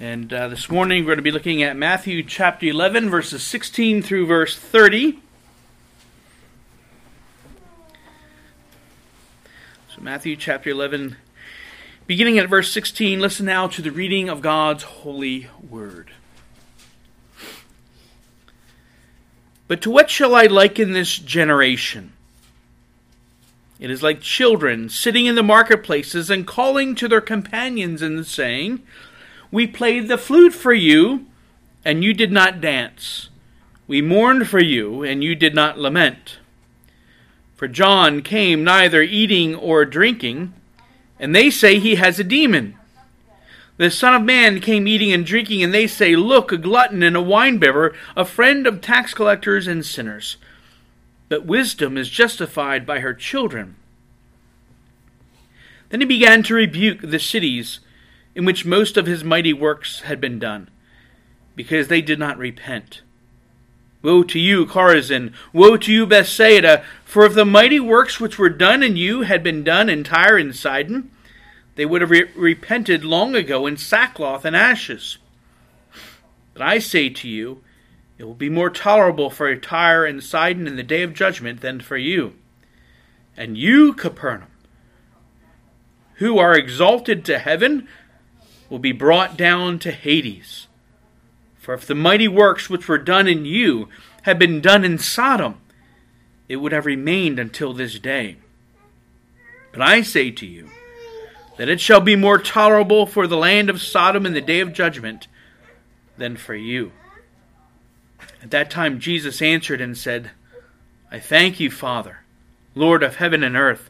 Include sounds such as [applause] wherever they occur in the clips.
And uh, this morning we're going to be looking at Matthew chapter 11, verses 16 through verse 30. So, Matthew chapter 11, beginning at verse 16, listen now to the reading of God's holy word. But to what shall I liken this generation? It is like children sitting in the marketplaces and calling to their companions and saying, we played the flute for you, and you did not dance. We mourned for you, and you did not lament. For John came neither eating or drinking, and they say he has a demon. The Son of Man came eating and drinking, and they say, Look, a glutton and a winebibber, a friend of tax collectors and sinners. But wisdom is justified by her children. Then he began to rebuke the cities in which most of his mighty works had been done, because they did not repent. Woe to you, Chorazin! Woe to you, Bethsaida! For if the mighty works which were done in you had been done in Tyre and Sidon, they would have re- repented long ago in sackcloth and ashes. But I say to you, it will be more tolerable for Tyre and Sidon in the day of judgment than for you. And you, Capernaum, who are exalted to heaven, will be brought down to Hades. For if the mighty works which were done in you had been done in Sodom, it would have remained until this day. But I say to you, that it shall be more tolerable for the land of Sodom in the day of judgment than for you. At that time Jesus answered and said, I thank you, Father, Lord of heaven and earth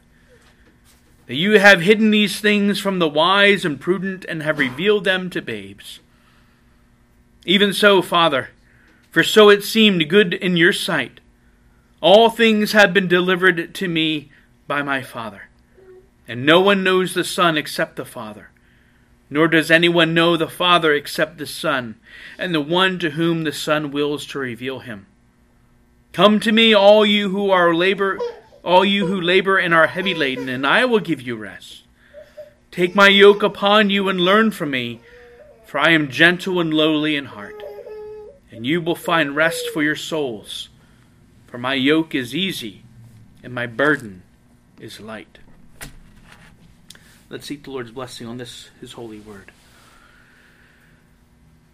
that you have hidden these things from the wise and prudent and have revealed them to babes. Even so, Father, for so it seemed good in your sight. All things have been delivered to me by my Father. And no one knows the Son except the Father, nor does anyone know the Father except the Son, and the one to whom the Son wills to reveal him. Come to me, all you who are labor all you who labor and are heavy laden, and I will give you rest. Take my yoke upon you and learn from me, for I am gentle and lowly in heart, and you will find rest for your souls. For my yoke is easy, and my burden is light. Let's seek the Lord's blessing on this, his holy word.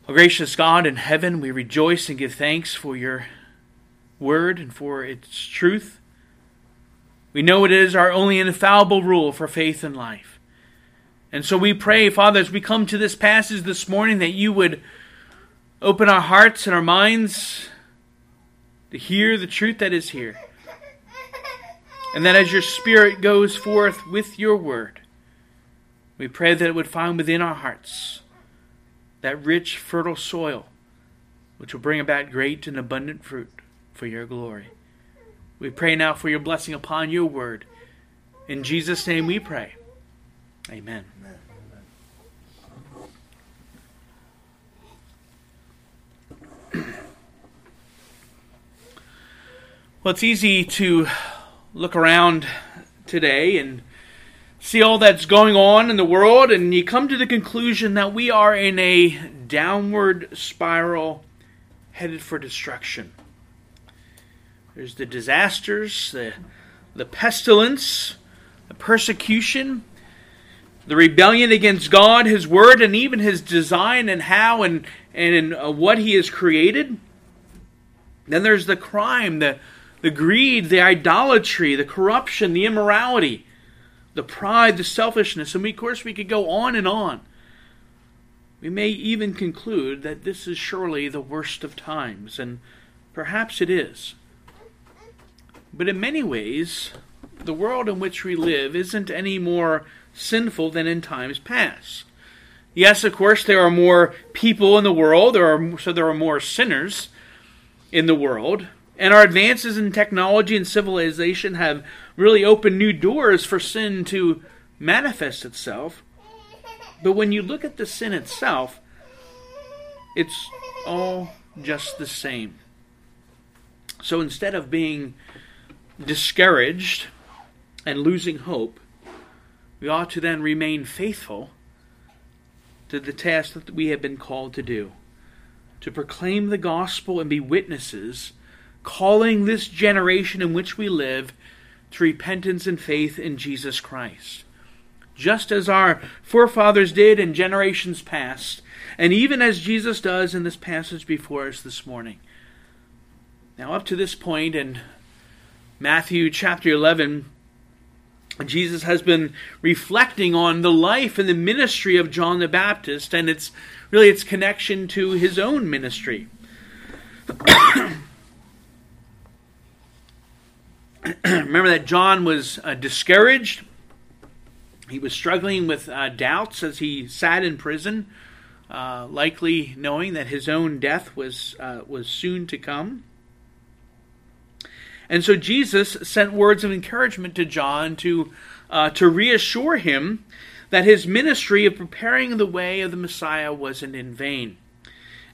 O gracious God in heaven, we rejoice and give thanks for your word and for its truth. We know it is our only infallible rule for faith and life. And so we pray, Father, as we come to this passage this morning, that you would open our hearts and our minds to hear the truth that is here. And that as your Spirit goes forth with your word, we pray that it would find within our hearts that rich, fertile soil which will bring about great and abundant fruit for your glory. We pray now for your blessing upon your word. In Jesus' name we pray. Amen. [clears throat] Well, it's easy to look around today and see all that's going on in the world, and you come to the conclusion that we are in a downward spiral headed for destruction. There's the disasters, the, the pestilence, the persecution, the rebellion against God, His Word, and even His design and how and, and uh, what He has created. Then there's the crime, the, the greed, the idolatry, the corruption, the immorality, the pride, the selfishness. And we, of course, we could go on and on. We may even conclude that this is surely the worst of times, and perhaps it is. But in many ways, the world in which we live isn't any more sinful than in times past. Yes, of course, there are more people in the world, there are, so there are more sinners in the world, and our advances in technology and civilization have really opened new doors for sin to manifest itself. But when you look at the sin itself, it's all just the same. So instead of being discouraged and losing hope, we ought to then remain faithful to the task that we have been called to do to proclaim the gospel and be witnesses, calling this generation in which we live to repentance and faith in Jesus Christ. Just as our forefathers did in generations past, and even as Jesus does in this passage before us this morning. Now, up to this point in Matthew chapter 11, Jesus has been reflecting on the life and the ministry of John the Baptist and its really its connection to his own ministry. [clears throat] Remember that John was uh, discouraged. He was struggling with uh, doubts as he sat in prison, uh, likely knowing that his own death was uh, was soon to come. And so Jesus sent words of encouragement to John to, uh, to reassure him that his ministry of preparing the way of the Messiah wasn't in vain.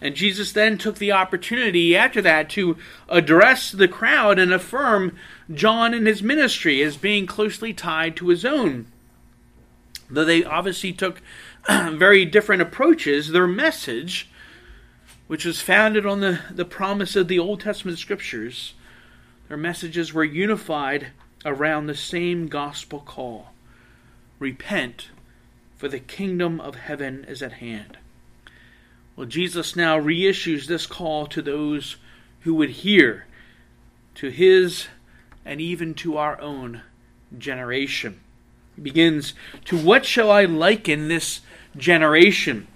And Jesus then took the opportunity after that to address the crowd and affirm John and his ministry as being closely tied to his own. Though they obviously took [clears throat] very different approaches, their message, which was founded on the, the promise of the Old Testament scriptures, their messages were unified around the same gospel call Repent, for the kingdom of heaven is at hand. Well, Jesus now reissues this call to those who would hear, to his and even to our own generation. He begins, To what shall I liken this generation?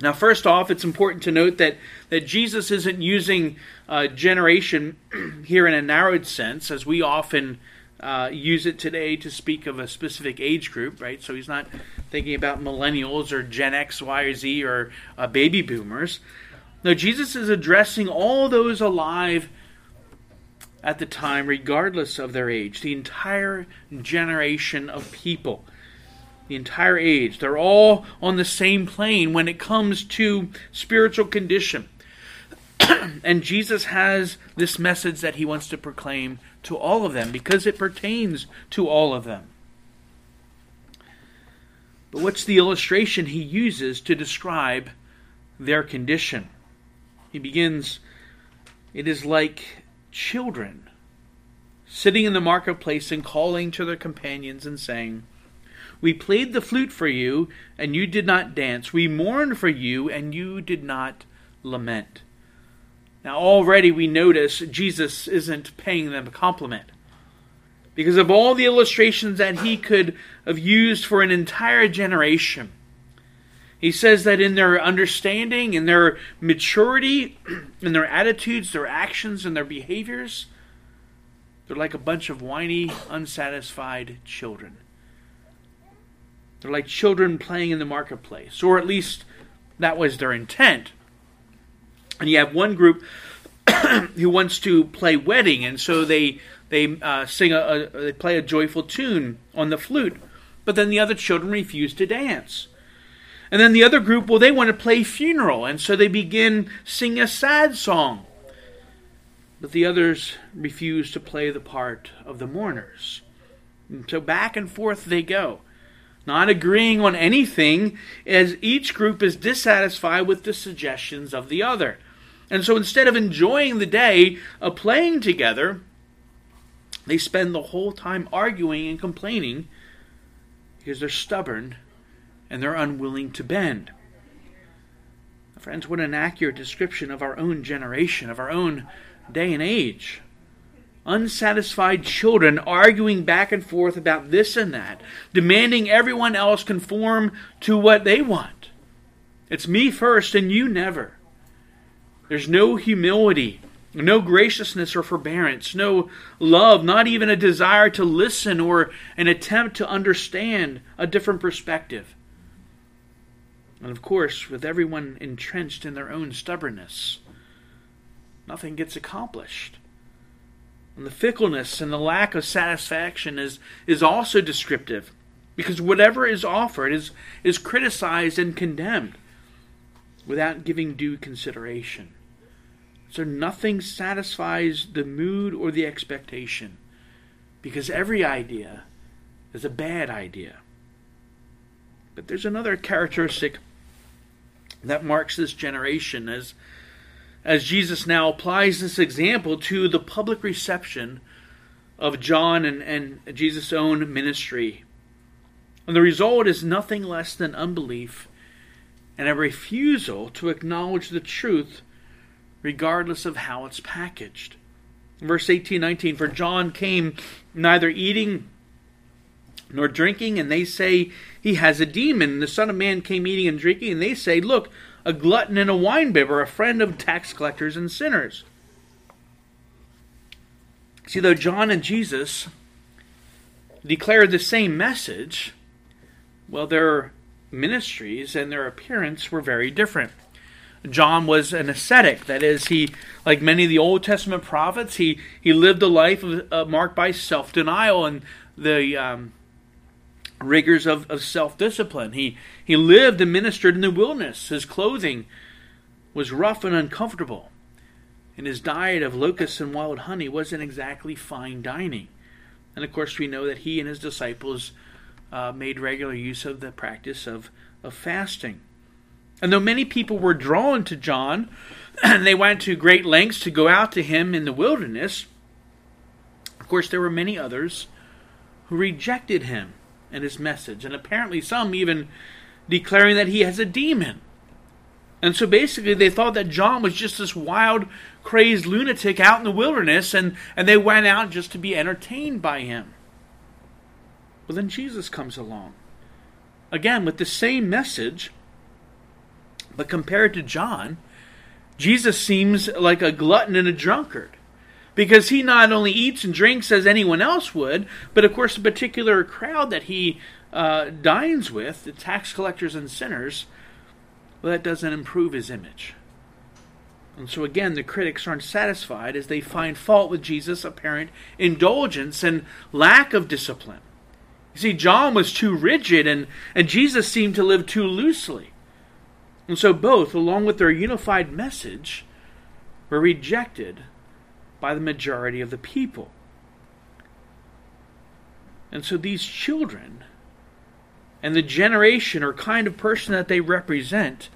Now, first off, it's important to note that, that Jesus isn't using uh, generation [clears throat] here in a narrowed sense, as we often uh, use it today to speak of a specific age group, right? So he's not thinking about millennials or Gen X, Y, or Z, or uh, baby boomers. No, Jesus is addressing all those alive at the time, regardless of their age, the entire generation of people the entire age. They're all on the same plane when it comes to spiritual condition. [clears throat] and Jesus has this message that he wants to proclaim to all of them because it pertains to all of them. But what's the illustration he uses to describe their condition? He begins, It is like children sitting in the marketplace and calling to their companions and saying, we played the flute for you, and you did not dance. We mourned for you, and you did not lament. Now, already we notice Jesus isn't paying them a compliment. Because of all the illustrations that he could have used for an entire generation, he says that in their understanding, in their maturity, [clears throat] in their attitudes, their actions, and their behaviors, they're like a bunch of whiny, unsatisfied children. They're like children playing in the marketplace, or at least that was their intent. And you have one group [clears throat] who wants to play wedding, and so they they uh, sing a, a they play a joyful tune on the flute, but then the other children refuse to dance. And then the other group, well, they want to play funeral, and so they begin singing a sad song. But the others refuse to play the part of the mourners. And so back and forth they go not agreeing on anything, as each group is dissatisfied with the suggestions of the other. And so instead of enjoying the day of playing together, they spend the whole time arguing and complaining because they're stubborn and they're unwilling to bend. Friends, what an accurate description of our own generation, of our own day and age unsatisfied children arguing back and forth about this and that, demanding everyone else conform to what they want. It's me first and you never. There's no humility, no graciousness or forbearance, no love, not even a desire to listen or an attempt to understand a different perspective. And of course, with everyone entrenched in their own stubbornness, nothing gets accomplished. And the fickleness and the lack of satisfaction is, is also descriptive because whatever is offered is, is criticized and condemned without giving due consideration. So nothing satisfies the mood or the expectation because every idea is a bad idea. But there's another characteristic that marks this generation as as Jesus now applies this example to the public reception of John and, and Jesus' own ministry. And the result is nothing less than unbelief and a refusal to acknowledge the truth regardless of how it's packaged. Verse 18 19 For John came neither eating nor drinking, and they say he has a demon. The Son of Man came eating and drinking, and they say, Look, a glutton and a winebibber, a friend of tax collectors and sinners. See, though John and Jesus declared the same message, well, their ministries and their appearance were very different. John was an ascetic. That is, he, like many of the Old Testament prophets, he, he lived a life of, uh, marked by self denial and the um, rigors of, of self discipline. He, he lived and ministered in the wilderness. His clothing was rough and uncomfortable, and his diet of locusts and wild honey wasn't exactly fine dining. And of course, we know that he and his disciples uh, made regular use of the practice of, of fasting. And though many people were drawn to John, and [clears throat] they went to great lengths to go out to him in the wilderness, of course, there were many others who rejected him and his message, and apparently some even declaring that he has a demon. And so basically, they thought that John was just this wild, crazed lunatic out in the wilderness, and, and they went out just to be entertained by him. Well, then Jesus comes along. Again, with the same message, but compared to John, Jesus seems like a glutton and a drunkard because he not only eats and drinks as anyone else would, but of course, the particular crowd that he uh, dines with, the tax collectors and sinners, well, that doesn't improve his image. And so again, the critics aren't satisfied as they find fault with Jesus' apparent indulgence and lack of discipline. You see, John was too rigid, and, and Jesus seemed to live too loosely. And so both, along with their unified message, were rejected by the majority of the people. And so these children and the generation or kind of person that they represent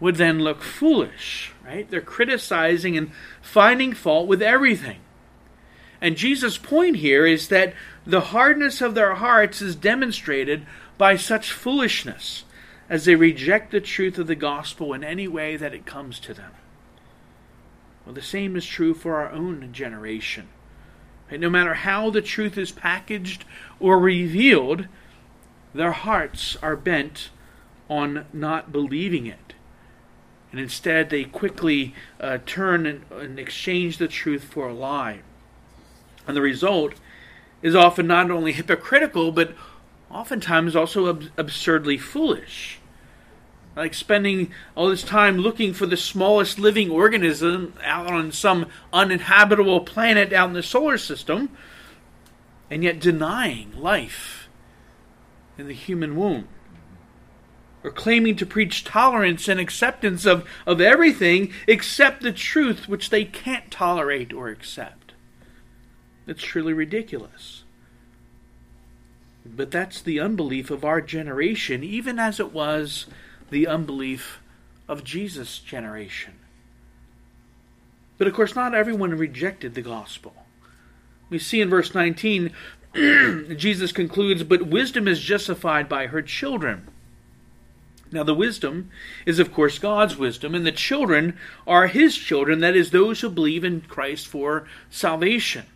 would then look foolish, right? They're criticizing and finding fault with everything. And Jesus' point here is that the hardness of their hearts is demonstrated by such foolishness as they reject the truth of the gospel in any way that it comes to them. Well, the same is true for our own generation. Right? No matter how the truth is packaged or revealed, their hearts are bent on not believing it. And instead, they quickly uh, turn and, and exchange the truth for a lie. And the result is often not only hypocritical, but oftentimes also ab- absurdly foolish like spending all this time looking for the smallest living organism out on some uninhabitable planet out in the solar system, and yet denying life in the human womb. Or claiming to preach tolerance and acceptance of, of everything except the truth which they can't tolerate or accept. It's truly ridiculous. But that's the unbelief of our generation, even as it was the unbelief of Jesus' generation. But of course, not everyone rejected the gospel. We see in verse 19, [clears throat] Jesus concludes, But wisdom is justified by her children. Now, the wisdom is, of course, God's wisdom, and the children are his children, that is, those who believe in Christ for salvation.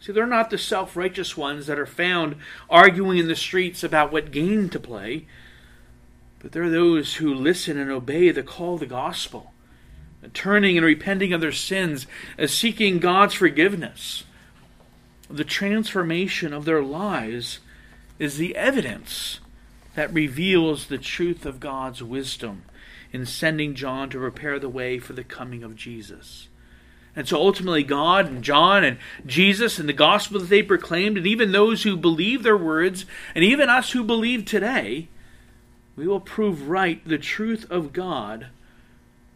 See, they're not the self righteous ones that are found arguing in the streets about what game to play. But there are those who listen and obey the call of the gospel, turning and repenting of their sins, as seeking God's forgiveness. The transformation of their lives is the evidence that reveals the truth of God's wisdom in sending John to prepare the way for the coming of Jesus. And so ultimately, God and John and Jesus and the gospel that they proclaimed, and even those who believe their words, and even us who believe today, we will prove right the truth of God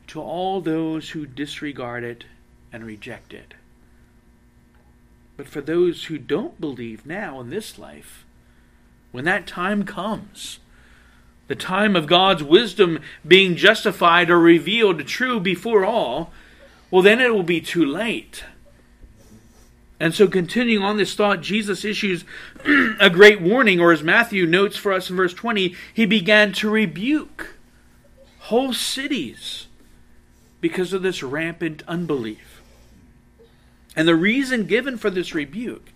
to all those who disregard it and reject it. But for those who don't believe now in this life, when that time comes, the time of God's wisdom being justified or revealed true before all, well, then it will be too late. And so, continuing on this thought, Jesus issues [clears throat] a great warning, or as Matthew notes for us in verse 20, he began to rebuke whole cities because of this rampant unbelief. And the reason given for this rebuke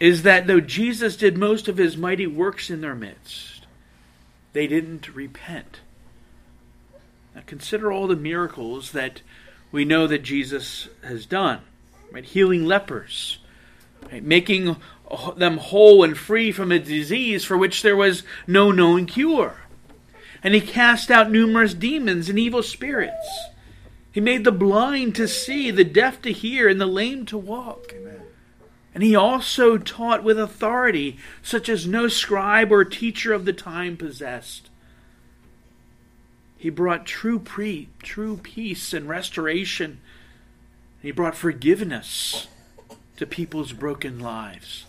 is that though Jesus did most of his mighty works in their midst, they didn't repent. Now consider all the miracles that we know that Jesus has done right? Healing lepers, right? making them whole and free from a disease for which there was no known cure. And he cast out numerous demons and evil spirits. He made the blind to see, the deaf to hear, and the lame to walk. Amen. And he also taught with authority, such as no scribe or teacher of the time possessed. He brought true, pre- true peace and restoration he brought forgiveness to people's broken lives.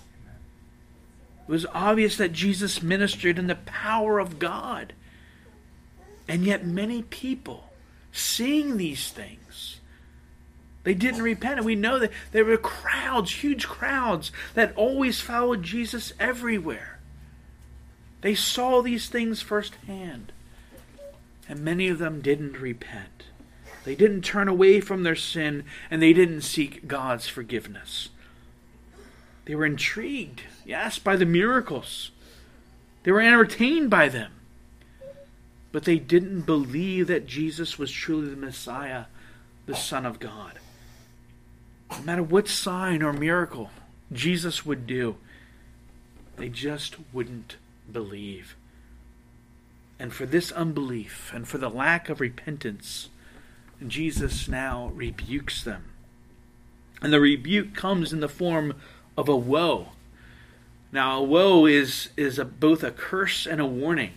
It was obvious that Jesus ministered in the power of God. And yet, many people, seeing these things, they didn't repent. And we know that there were crowds, huge crowds, that always followed Jesus everywhere. They saw these things firsthand. And many of them didn't repent. They didn't turn away from their sin and they didn't seek God's forgiveness. They were intrigued, yes, by the miracles. They were entertained by them. But they didn't believe that Jesus was truly the Messiah, the Son of God. No matter what sign or miracle Jesus would do, they just wouldn't believe. And for this unbelief and for the lack of repentance, Jesus now rebukes them. And the rebuke comes in the form of a woe. Now, a woe is, is a, both a curse and a warning.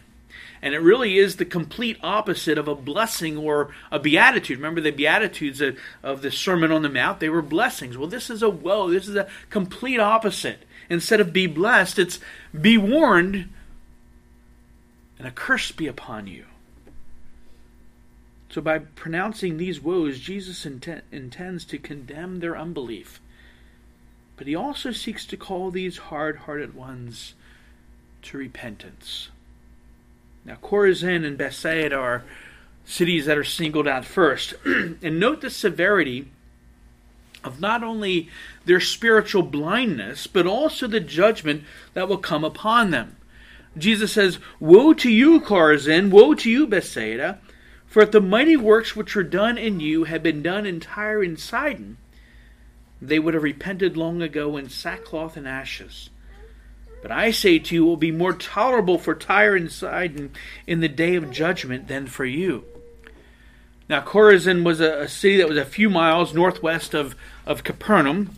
And it really is the complete opposite of a blessing or a beatitude. Remember the beatitudes of, of the Sermon on the Mount? They were blessings. Well, this is a woe. This is a complete opposite. Instead of be blessed, it's be warned and a curse be upon you. So, by pronouncing these woes, Jesus intent, intends to condemn their unbelief. But he also seeks to call these hard hearted ones to repentance. Now, Chorazin and Bethsaida are cities that are singled out first. [clears throat] and note the severity of not only their spiritual blindness, but also the judgment that will come upon them. Jesus says, Woe to you, Chorazin! Woe to you, Bethsaida! For if the mighty works which were done in you had been done in Tyre and Sidon, they would have repented long ago in sackcloth and ashes. But I say to you, it will be more tolerable for Tyre and Sidon in the day of judgment than for you. Now, Chorazin was a, a city that was a few miles northwest of, of Capernaum.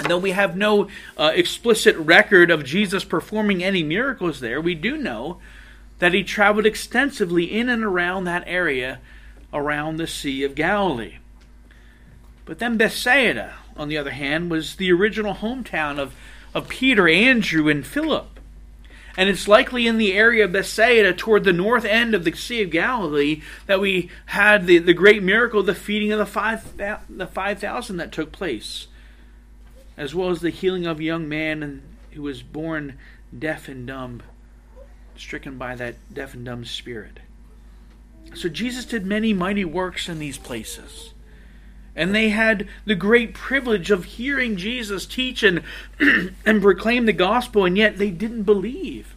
And though we have no uh, explicit record of Jesus performing any miracles there, we do know that he traveled extensively in and around that area around the Sea of Galilee. But then Bethsaida, on the other hand, was the original hometown of, of Peter, Andrew, and Philip. And it's likely in the area of Bethsaida, toward the north end of the Sea of Galilee, that we had the, the great miracle, the feeding of the five the five thousand that took place, as well as the healing of a young man who was born deaf and dumb stricken by that deaf and dumb spirit. So Jesus did many mighty works in these places. And they had the great privilege of hearing Jesus teach and, [clears throat] and proclaim the gospel, and yet they didn't believe.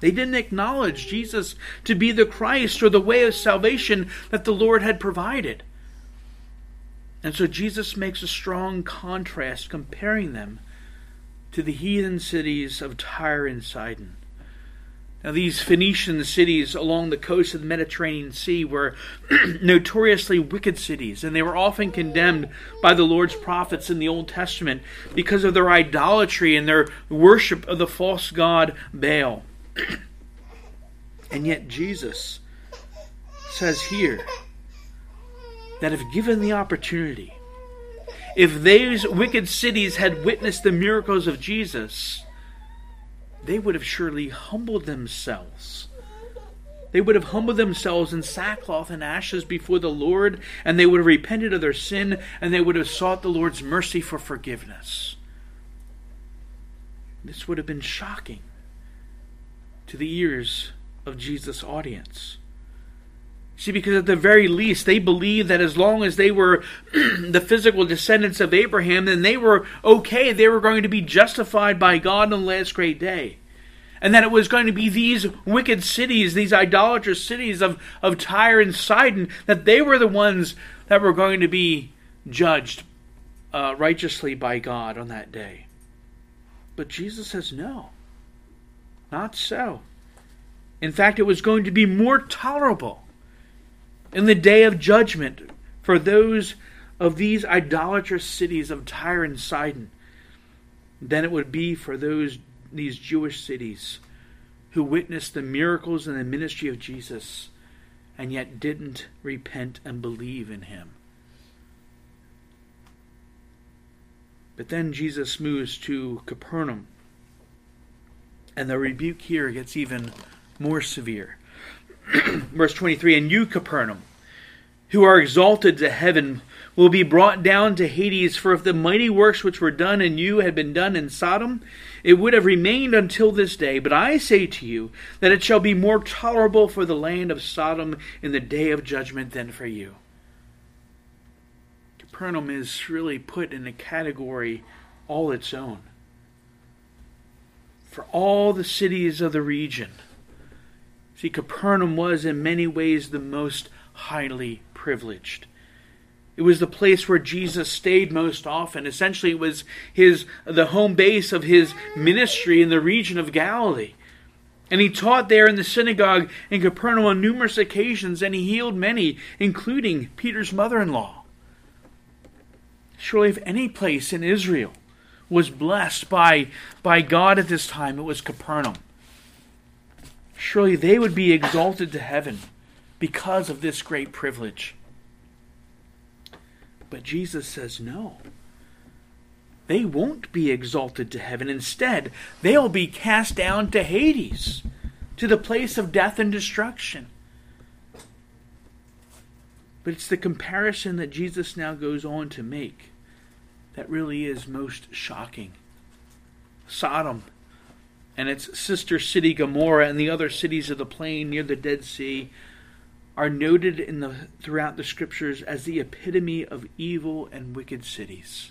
They didn't acknowledge Jesus to be the Christ or the way of salvation that the Lord had provided. And so Jesus makes a strong contrast comparing them to the heathen cities of Tyre and Sidon. Now, these Phoenician cities along the coast of the Mediterranean Sea were [clears throat] notoriously wicked cities, and they were often condemned by the Lord's prophets in the Old Testament because of their idolatry and their worship of the false god Baal. [clears throat] and yet, Jesus says here that if given the opportunity, if these wicked cities had witnessed the miracles of Jesus, they would have surely humbled themselves. They would have humbled themselves in sackcloth and ashes before the Lord, and they would have repented of their sin, and they would have sought the Lord's mercy for forgiveness. This would have been shocking to the ears of Jesus' audience. See, because at the very least, they believed that as long as they were [clears throat] the physical descendants of Abraham, then they were okay. They were going to be justified by God on the last great day. And that it was going to be these wicked cities, these idolatrous cities of, of Tyre and Sidon, that they were the ones that were going to be judged uh, righteously by God on that day. But Jesus says, no, not so. In fact, it was going to be more tolerable in the day of judgment for those of these idolatrous cities of Tyre and Sidon than it would be for those these Jewish cities who witnessed the miracles and the ministry of Jesus and yet didn't repent and believe in him. But then Jesus moves to Capernaum, and the rebuke here gets even more severe. [clears throat] Verse 23 And you, Capernaum, who are exalted to heaven, will be brought down to Hades. For if the mighty works which were done in you had been done in Sodom, it would have remained until this day. But I say to you that it shall be more tolerable for the land of Sodom in the day of judgment than for you. Capernaum is really put in a category all its own. For all the cities of the region, See, Capernaum was in many ways the most highly privileged. It was the place where Jesus stayed most often. Essentially, it was his the home base of his ministry in the region of Galilee. And he taught there in the synagogue in Capernaum on numerous occasions, and he healed many, including Peter's mother in law. Surely, if any place in Israel was blessed by, by God at this time, it was Capernaum surely they would be exalted to heaven because of this great privilege. But Jesus says no. They won't be exalted to heaven. Instead, they'll be cast down to Hades, to the place of death and destruction. But it's the comparison that Jesus now goes on to make that really is most shocking. Sodom and its sister city Gomorrah and the other cities of the plain near the Dead Sea are noted in the throughout the scriptures as the epitome of evil and wicked cities.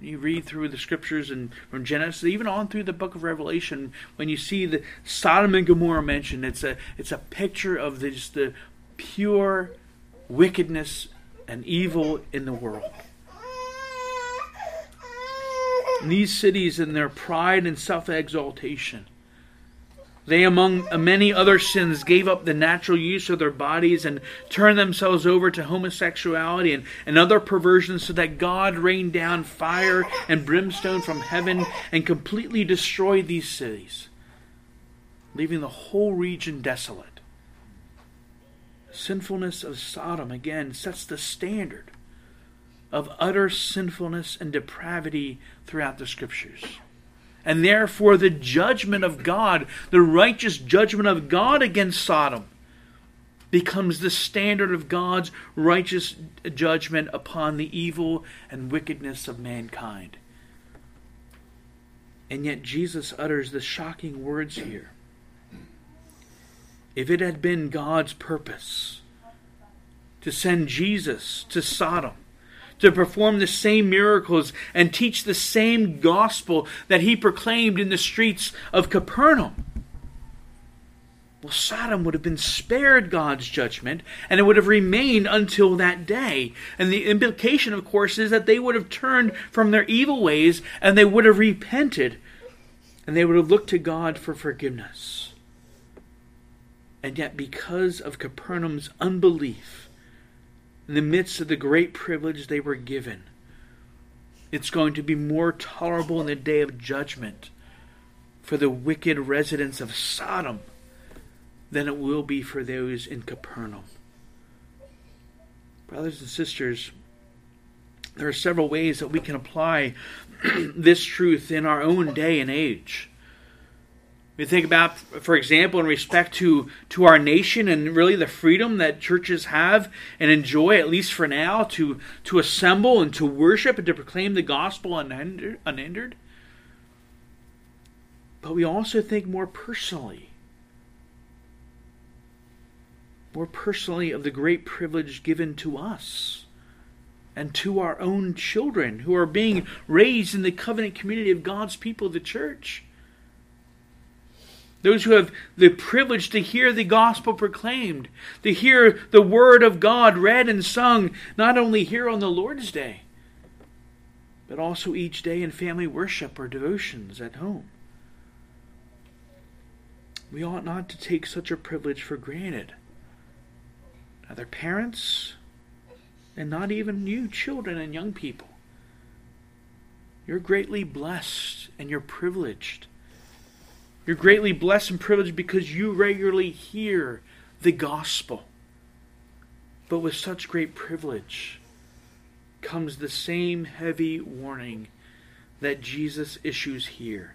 You read through the scriptures and from Genesis, even on through the book of Revelation, when you see the Sodom and Gomorrah mentioned, it's a it's a picture of the, just the pure wickedness and evil in the world. These cities in their pride and self exaltation. They, among many other sins, gave up the natural use of their bodies and turned themselves over to homosexuality and, and other perversions so that God rained down fire and brimstone from heaven and completely destroyed these cities, leaving the whole region desolate. Sinfulness of Sodom, again, sets the standard of utter sinfulness and depravity throughout the scriptures. And therefore, the judgment of God, the righteous judgment of God against Sodom, becomes the standard of God's righteous judgment upon the evil and wickedness of mankind. And yet, Jesus utters the shocking words here. If it had been God's purpose to send Jesus to Sodom, to perform the same miracles and teach the same gospel that he proclaimed in the streets of Capernaum. Well, Sodom would have been spared God's judgment, and it would have remained until that day. And the implication, of course, is that they would have turned from their evil ways and they would have repented, and they would have looked to God for forgiveness. And yet, because of Capernaum's unbelief, in the midst of the great privilege they were given. It's going to be more tolerable in the day of judgment for the wicked residents of Sodom than it will be for those in Capernaum. Brothers and sisters, there are several ways that we can apply [clears throat] this truth in our own day and age. We think about, for example, in respect to, to our nation and really the freedom that churches have and enjoy, at least for now, to, to assemble and to worship and to proclaim the gospel unhindered. unhindered. But we also think more personally, more personally of the great privilege given to us and to our own children who are being raised in the covenant community of God's people, the church. Those who have the privilege to hear the gospel proclaimed, to hear the word of God read and sung, not only here on the Lord's Day, but also each day in family worship or devotions at home. We ought not to take such a privilege for granted. Neither parents, and not even you, children and young people. You're greatly blessed and you're privileged you're greatly blessed and privileged because you regularly hear the gospel. But with such great privilege comes the same heavy warning that Jesus issues here.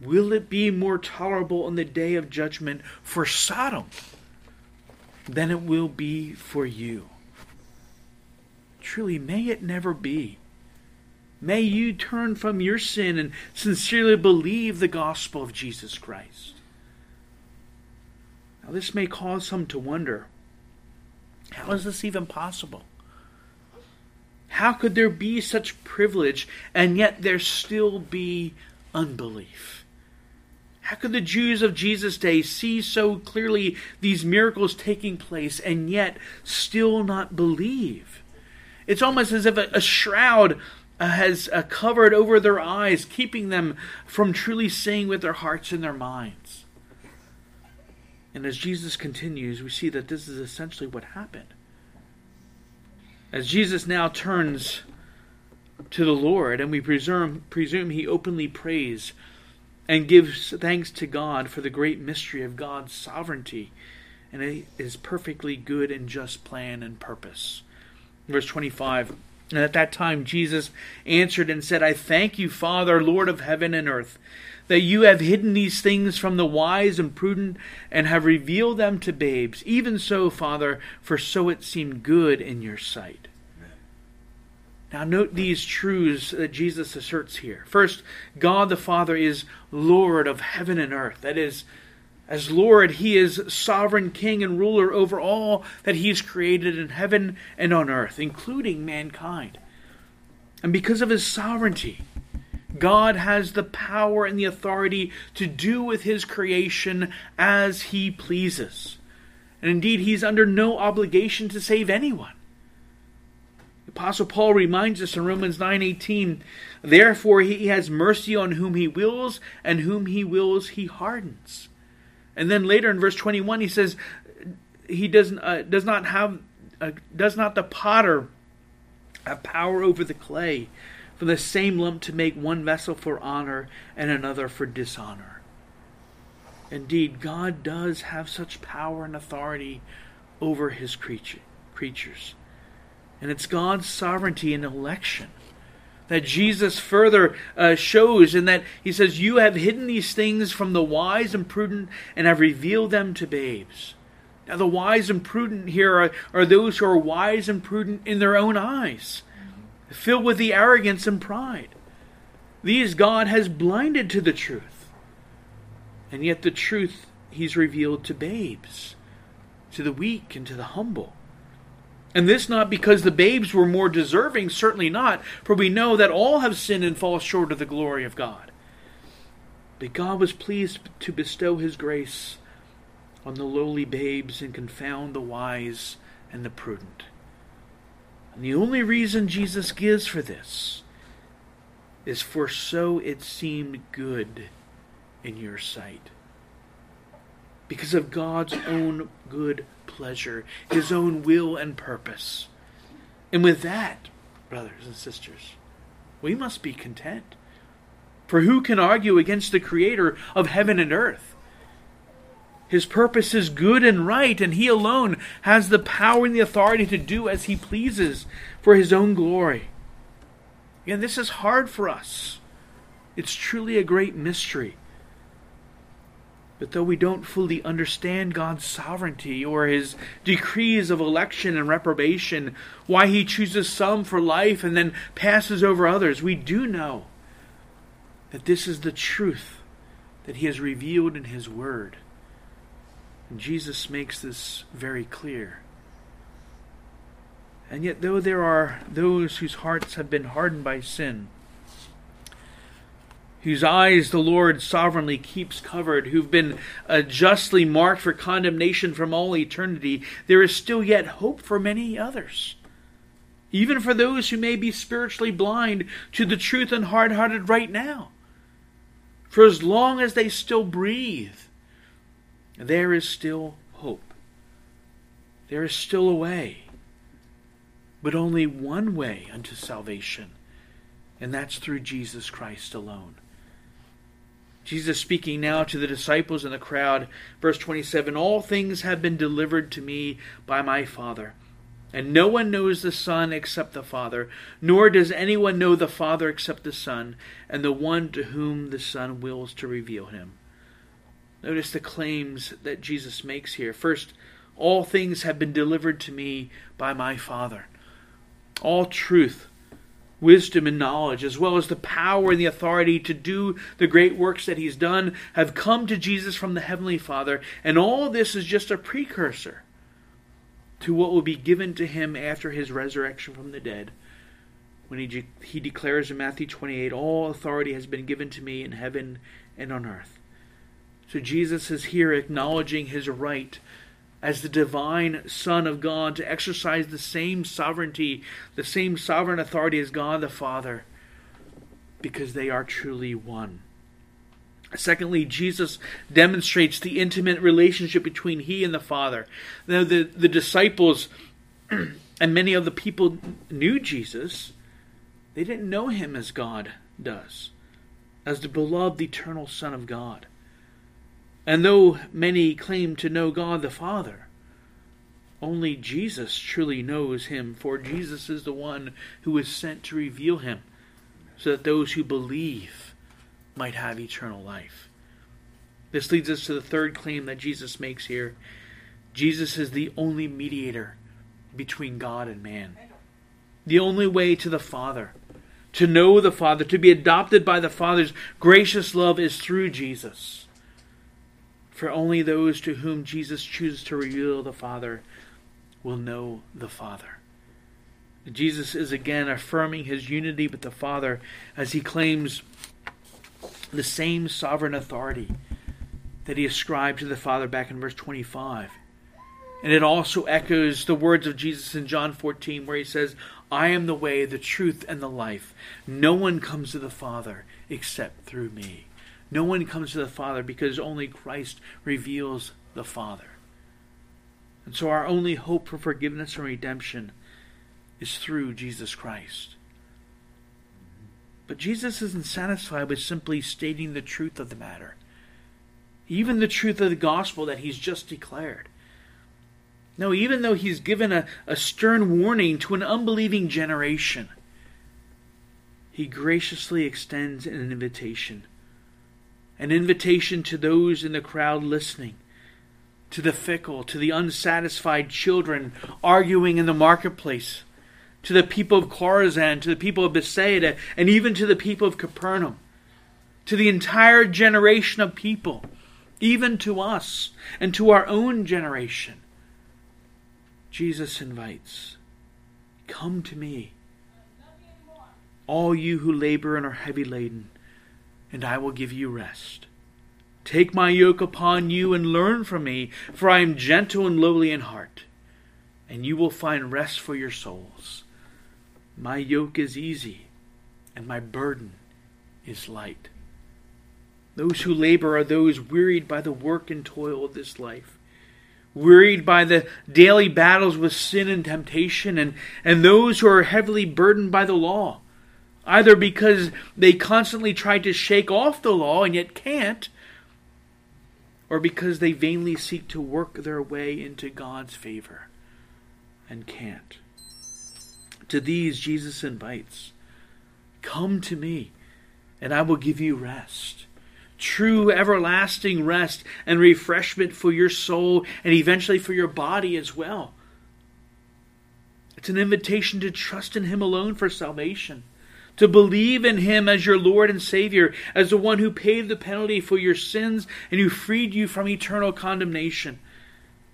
Will it be more tolerable in the day of judgment for Sodom than it will be for you? Truly, may it never be. May you turn from your sin and sincerely believe the gospel of Jesus Christ. Now, this may cause some to wonder how is this even possible? How could there be such privilege and yet there still be unbelief? How could the Jews of Jesus' day see so clearly these miracles taking place and yet still not believe? It's almost as if a, a shroud has uh, covered over their eyes, keeping them from truly seeing with their hearts and their minds. And as Jesus continues, we see that this is essentially what happened. As Jesus now turns to the Lord, and we presume, presume he openly prays and gives thanks to God for the great mystery of God's sovereignty and his perfectly good and just plan and purpose. Verse 25 and at that time Jesus answered and said, I thank you, Father, Lord of heaven and earth, that you have hidden these things from the wise and prudent and have revealed them to babes. Even so, Father, for so it seemed good in your sight. Now, note these truths that Jesus asserts here. First, God the Father is Lord of heaven and earth. That is, as Lord, He is sovereign King and ruler over all that He has created in heaven and on earth, including mankind. And because of His sovereignty, God has the power and the authority to do with His creation as He pleases. And indeed, He's under no obligation to save anyone. The Apostle Paul reminds us in Romans 9:18, therefore he has mercy on whom he wills, and whom he wills he hardens. And then later in verse 21, he says, He does, uh, does not have, uh, does not the potter have power over the clay for the same lump to make one vessel for honor and another for dishonor? Indeed, God does have such power and authority over his creature, creatures. And it's God's sovereignty and election that Jesus further uh, shows in that he says, You have hidden these things from the wise and prudent and have revealed them to babes. Now, the wise and prudent here are, are those who are wise and prudent in their own eyes, filled with the arrogance and pride. These God has blinded to the truth. And yet, the truth he's revealed to babes, to the weak, and to the humble. And this not because the babes were more deserving, certainly not, for we know that all have sinned and fall short of the glory of God. But God was pleased to bestow his grace on the lowly babes and confound the wise and the prudent. And the only reason Jesus gives for this is for so it seemed good in your sight. Because of God's own good pleasure, his own will and purpose. And with that, brothers and sisters, we must be content. For who can argue against the Creator of heaven and earth? His purpose is good and right, and He alone has the power and the authority to do as He pleases for His own glory. Again, this is hard for us. It's truly a great mystery. But though we don't fully understand God's sovereignty or his decrees of election and reprobation, why he chooses some for life and then passes over others, we do know that this is the truth that he has revealed in his word. And Jesus makes this very clear. And yet, though there are those whose hearts have been hardened by sin, whose eyes the Lord sovereignly keeps covered, who've been uh, justly marked for condemnation from all eternity, there is still yet hope for many others. Even for those who may be spiritually blind to the truth and hard hearted right now. For as long as they still breathe, there is still hope. There is still a way, but only one way unto salvation, and that's through Jesus Christ alone. Jesus speaking now to the disciples and the crowd, verse 27 All things have been delivered to me by my Father. And no one knows the Son except the Father, nor does anyone know the Father except the Son, and the one to whom the Son wills to reveal him. Notice the claims that Jesus makes here. First, all things have been delivered to me by my Father. All truth wisdom and knowledge, as well as the power and the authority to do the great works that he's done, have come to Jesus from the Heavenly Father, and all this is just a precursor to what will be given to him after his resurrection from the dead. When he, he declares in Matthew 28, All authority has been given to me in heaven and on earth. So Jesus is here acknowledging his right as the divine Son of God to exercise the same sovereignty, the same sovereign authority as God the Father, because they are truly one. Secondly, Jesus demonstrates the intimate relationship between he and the Father. Now, the, the disciples [clears throat] and many of the people knew Jesus, they didn't know him as God does, as the beloved eternal Son of God. And though many claim to know God the Father, only Jesus truly knows him, for Jesus is the one who was sent to reveal him, so that those who believe might have eternal life. This leads us to the third claim that Jesus makes here Jesus is the only mediator between God and man, the only way to the Father. To know the Father, to be adopted by the Father's gracious love is through Jesus. For only those to whom Jesus chooses to reveal the Father will know the Father. Jesus is again affirming his unity with the Father as he claims the same sovereign authority that he ascribed to the Father back in verse 25. And it also echoes the words of Jesus in John 14, where he says, I am the way, the truth, and the life. No one comes to the Father except through me. No one comes to the Father because only Christ reveals the Father. And so our only hope for forgiveness and redemption is through Jesus Christ. But Jesus isn't satisfied with simply stating the truth of the matter, even the truth of the gospel that he's just declared. No, even though he's given a, a stern warning to an unbelieving generation, he graciously extends an invitation an invitation to those in the crowd listening, to the fickle, to the unsatisfied children arguing in the marketplace, to the people of Chorazin, to the people of Bethsaida, and even to the people of Capernaum, to the entire generation of people, even to us and to our own generation. Jesus invites, Come to me, all you who labor and are heavy laden and I will give you rest. Take my yoke upon you and learn from me, for I am gentle and lowly in heart, and you will find rest for your souls. My yoke is easy, and my burden is light. Those who labor are those wearied by the work and toil of this life, wearied by the daily battles with sin and temptation, and, and those who are heavily burdened by the law either because they constantly try to shake off the law and yet can't, or because they vainly seek to work their way into God's favor and can't. To these, Jesus invites Come to me, and I will give you rest. true everlasting rest and refreshment for your soul and eventually for your body as well. It's an invitation to trust in Him alone for salvation, to believe in Him as your Lord and Savior, as the one who paid the penalty for your sins and who freed you from eternal condemnation.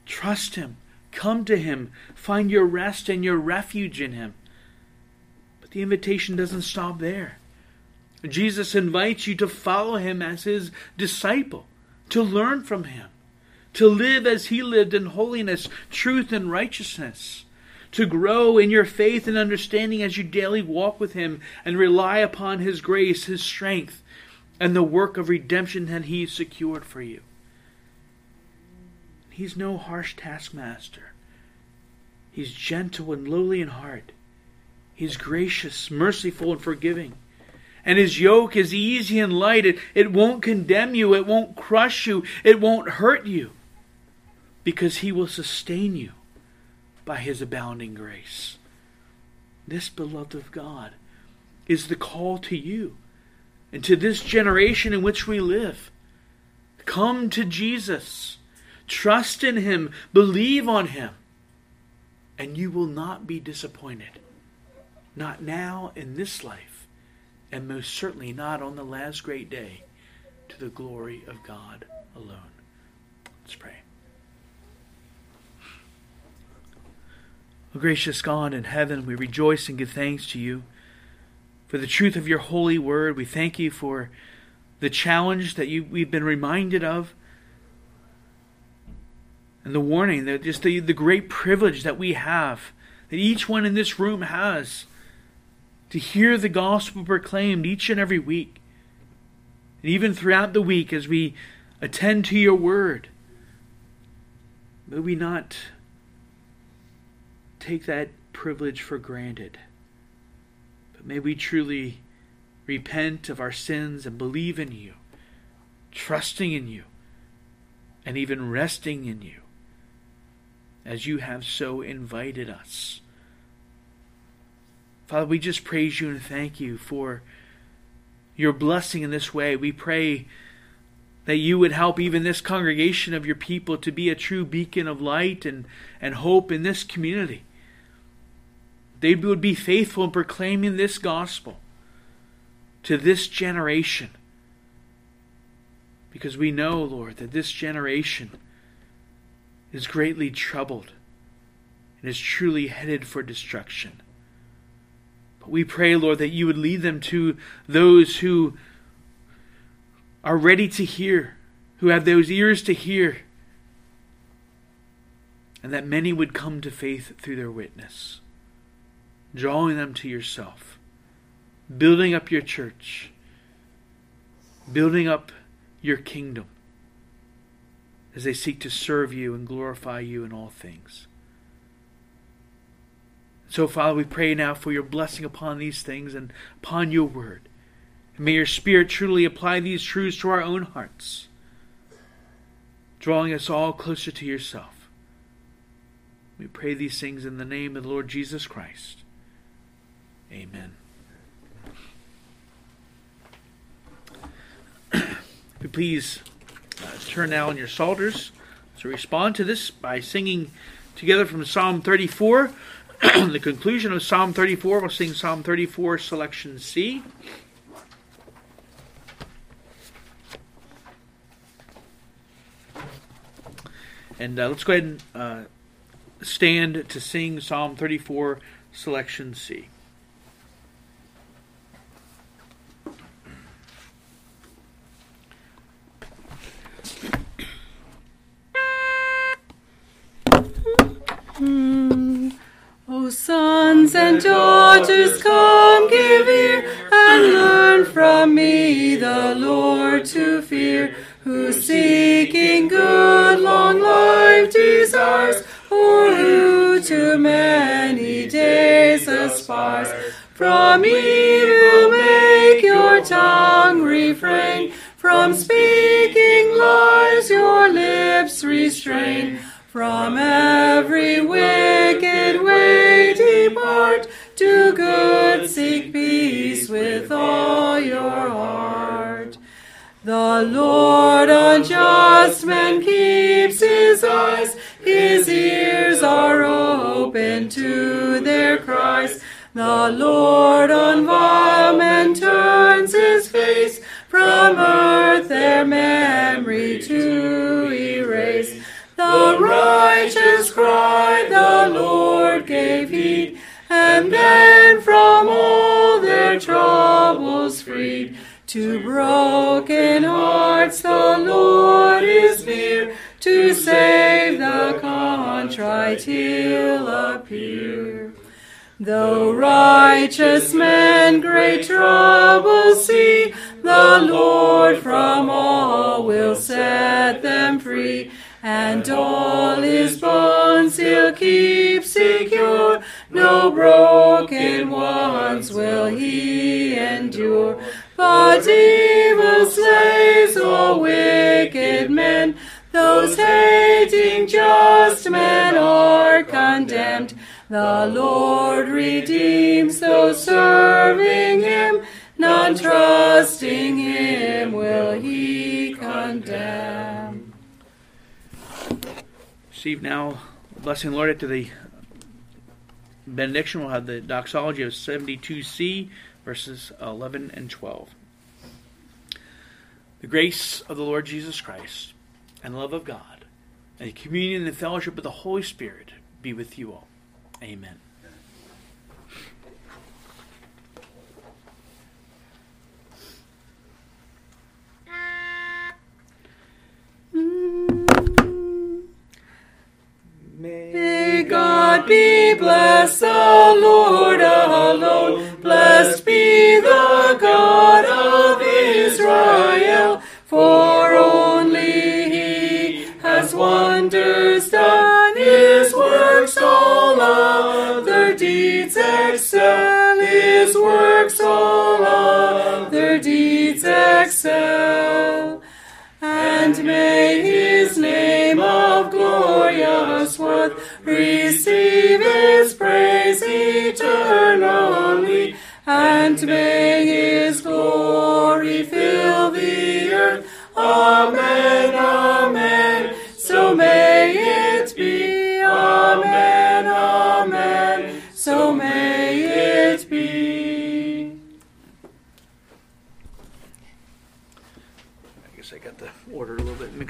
Trust Him, come to Him, find your rest and your refuge in Him. But the invitation doesn't stop there. Jesus invites you to follow him as his disciple, to learn from him, to live as he lived in holiness, truth, and righteousness, to grow in your faith and understanding as you daily walk with him and rely upon his grace, his strength, and the work of redemption that he secured for you. He's no harsh taskmaster. He's gentle and lowly in heart. He's gracious, merciful, and forgiving and his yoke is easy and light. It, it won't condemn you, it won't crush you, it won't hurt you, because he will sustain you by his abounding grace. This, beloved of God, is the call to you and to this generation in which we live. Come to Jesus, trust in him, believe on him, and you will not be disappointed. Not now in this life and most certainly not on the last great day, to the glory of God alone. Let's pray. O gracious God in heaven, we rejoice and give thanks to you for the truth of your holy word. We thank you for the challenge that you, we've been reminded of and the warning, that just the, the great privilege that we have, that each one in this room has to hear the gospel proclaimed each and every week. And even throughout the week as we attend to your word, may we not take that privilege for granted, but may we truly repent of our sins and believe in you, trusting in you, and even resting in you, as you have so invited us. Father, we just praise you and thank you for your blessing in this way. We pray that you would help even this congregation of your people to be a true beacon of light and, and hope in this community. They would be faithful in proclaiming this gospel to this generation. Because we know, Lord, that this generation is greatly troubled and is truly headed for destruction. But we pray, Lord, that you would lead them to those who are ready to hear, who have those ears to hear, and that many would come to faith through their witness, drawing them to yourself, building up your church, building up your kingdom as they seek to serve you and glorify you in all things. So, Father, we pray now for your blessing upon these things and upon your word. And may your Spirit truly apply these truths to our own hearts, drawing us all closer to yourself. We pray these things in the name of the Lord Jesus Christ. Amen. If you please uh, turn now in your psalters to respond to this by singing together from Psalm 34. [clears throat] the conclusion of Psalm 34, we'll sing Psalm 34, selection C. And uh, let's go ahead and uh, stand to sing Psalm 34, selection C. sons and daughters, come, give ear, and learn from me the Lord to fear, who seeking good long life desires, or who to many days aspires. From me evil make your tongue refrain, from speaking lies your lips restrain. From every wicked way depart, do good, seek peace with all your heart. The Lord on just men keeps his eyes, his ears are open to their cries. The Lord on Though righteous men great troubles see, the Lord from all will set them free, and all his bonds he'll keep secure. No broken ones will he endure. But evil slaves or wicked men, those hating just men are condemned. The Lord redeems those serving him, none trusting him will he condemn. Receive now, blessing Lord, after the benediction, we'll have the doxology of 72c, verses 11 and 12. The grace of the Lord Jesus Christ, and the love of God, and the communion and fellowship of the Holy Spirit be with you all. Amen. May God be blessed, the Lord alone. Blessed be the God of Israel, other deeds excel. His works all other deeds excel. And may his name of glorious worth receive his praise eternally. And may his glory fill the earth. Amen, amen.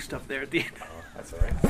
stuff there at the end. Oh, that's all right.